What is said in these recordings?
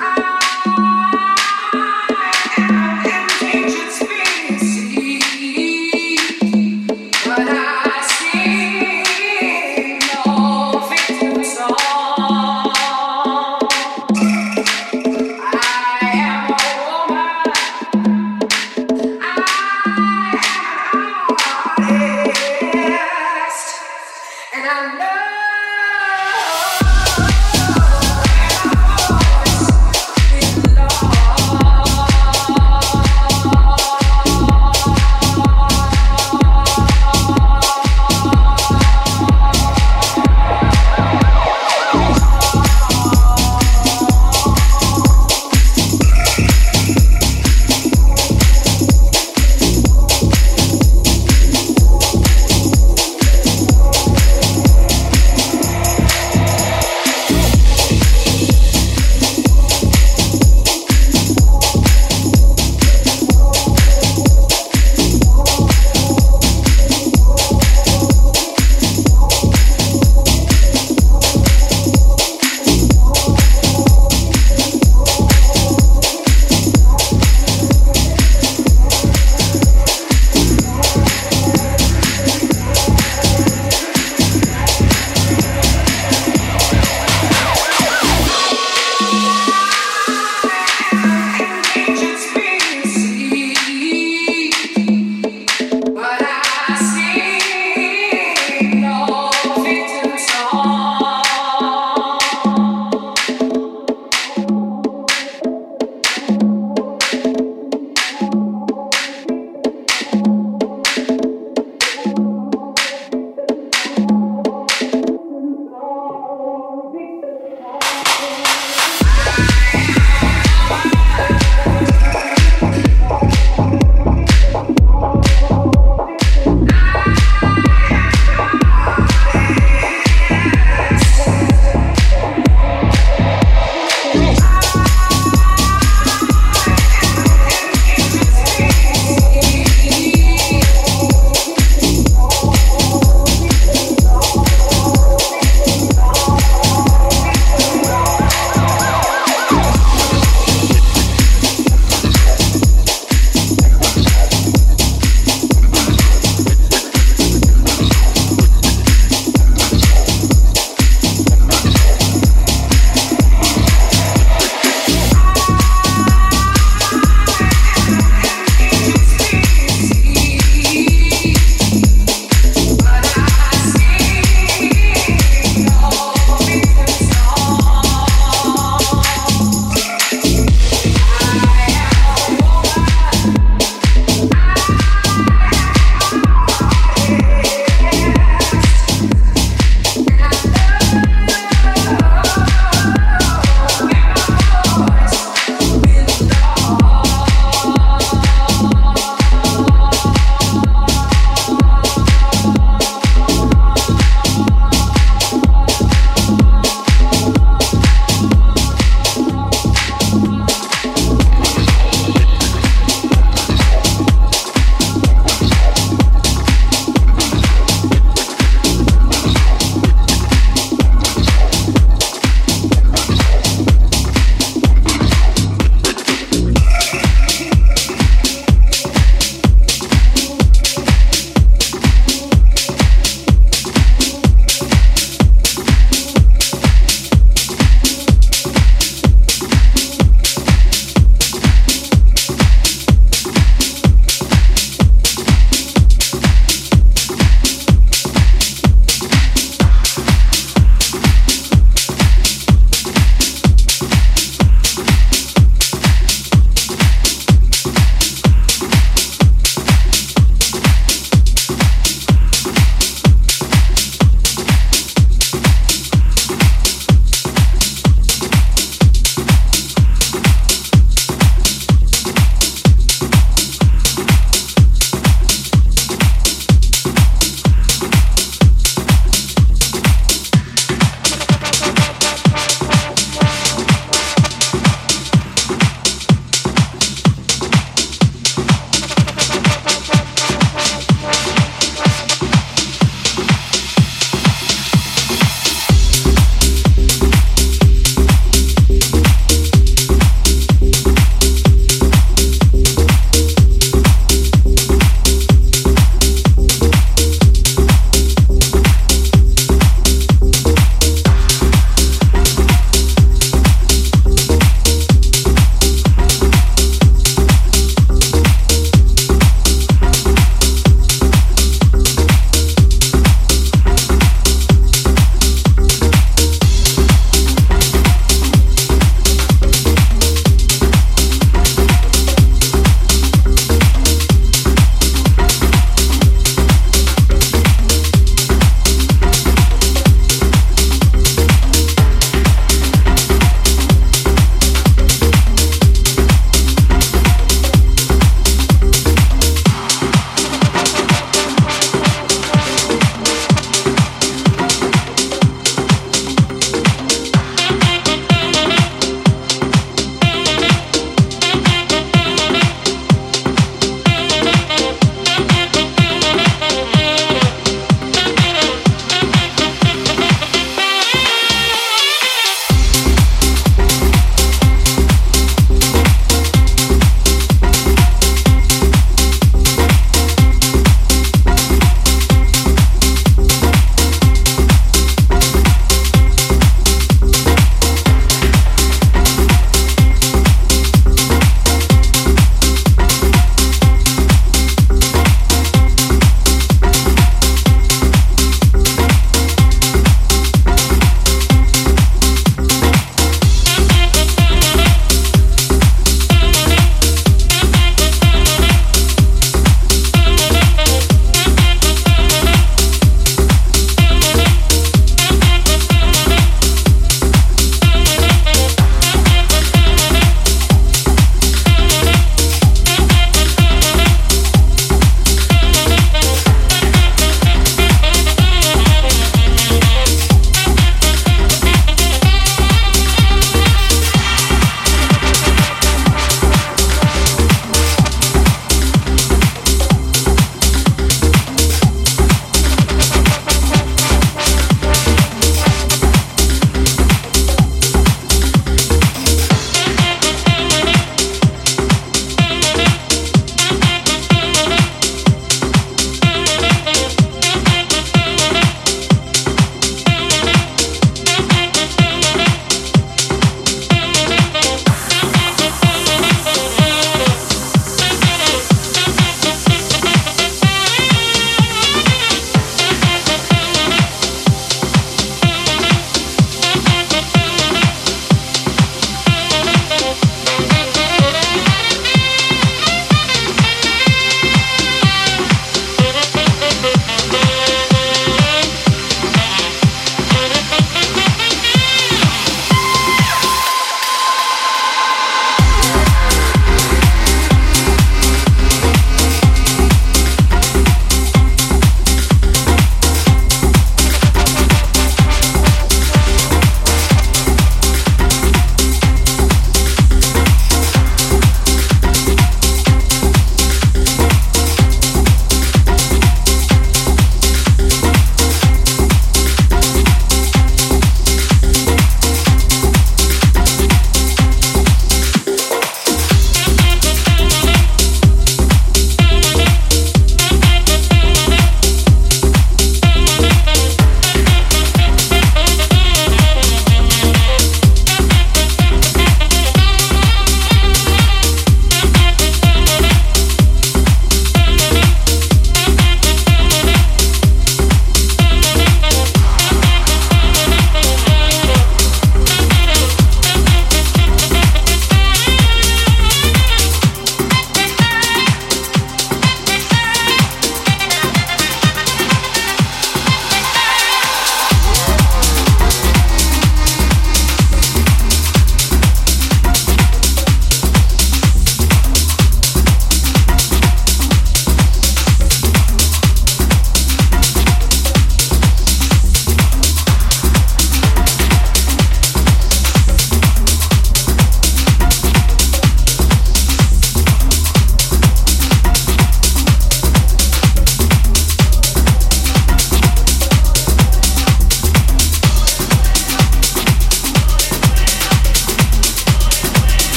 It's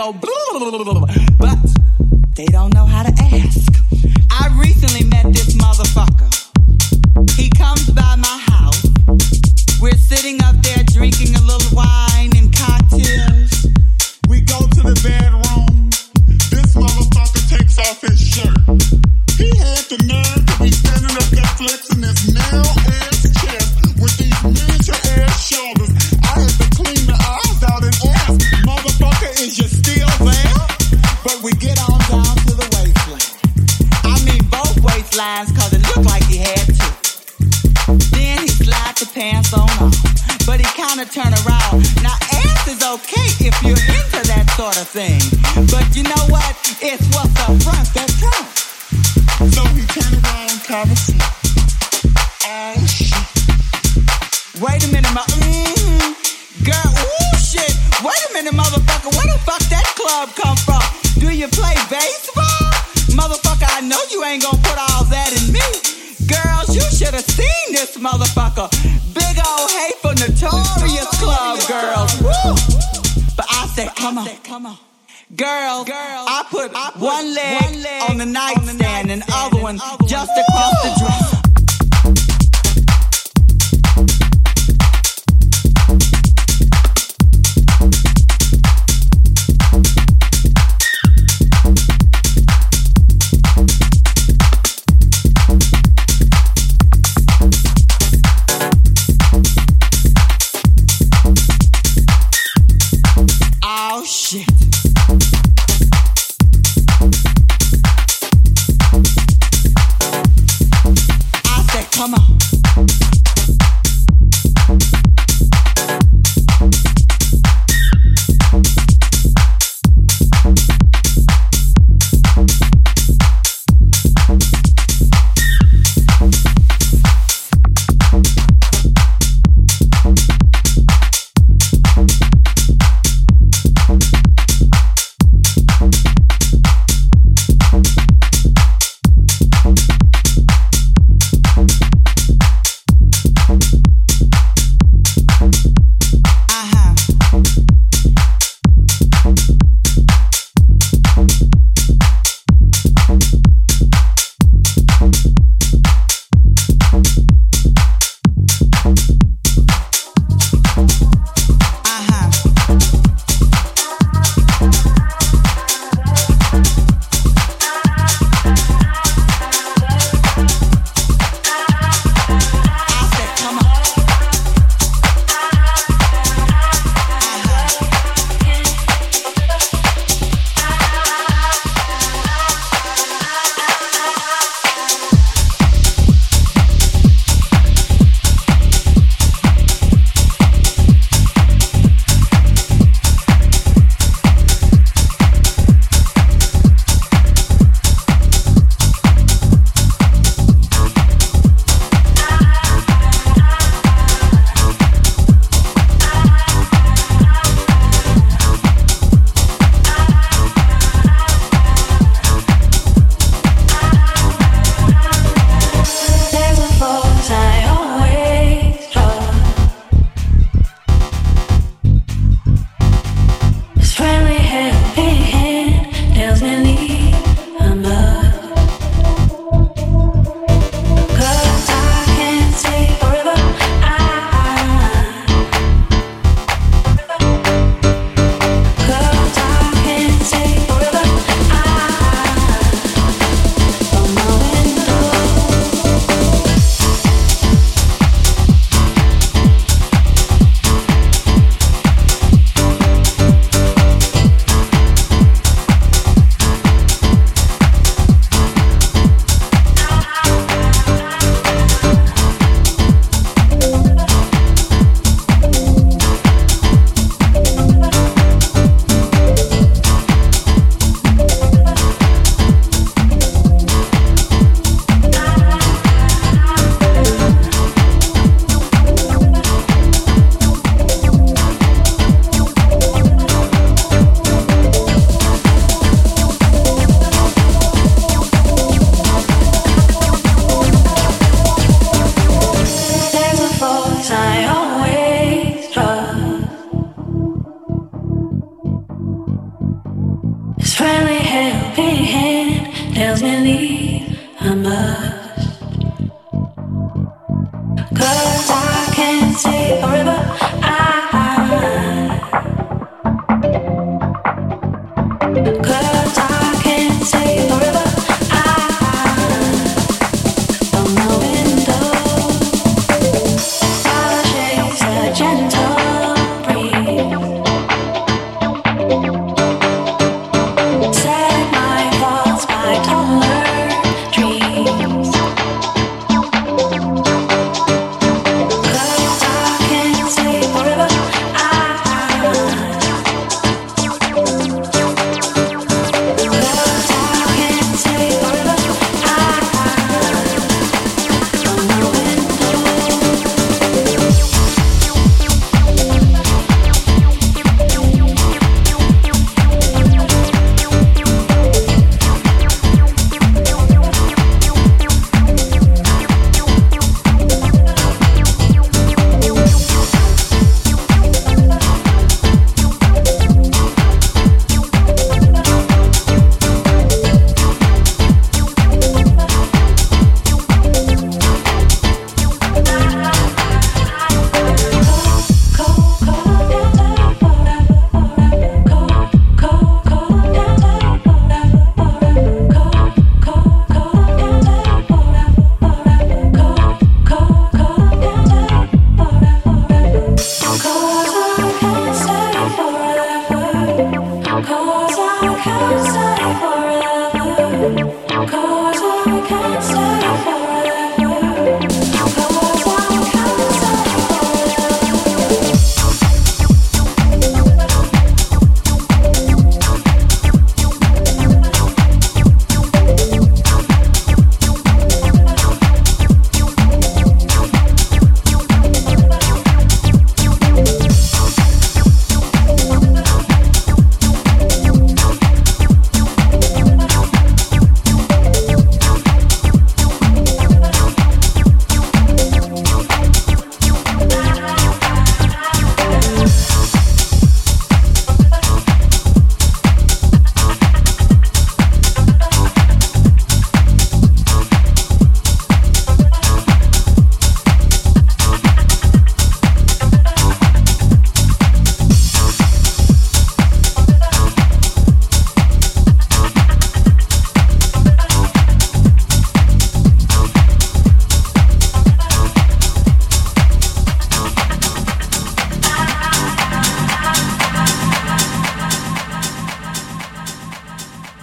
go. But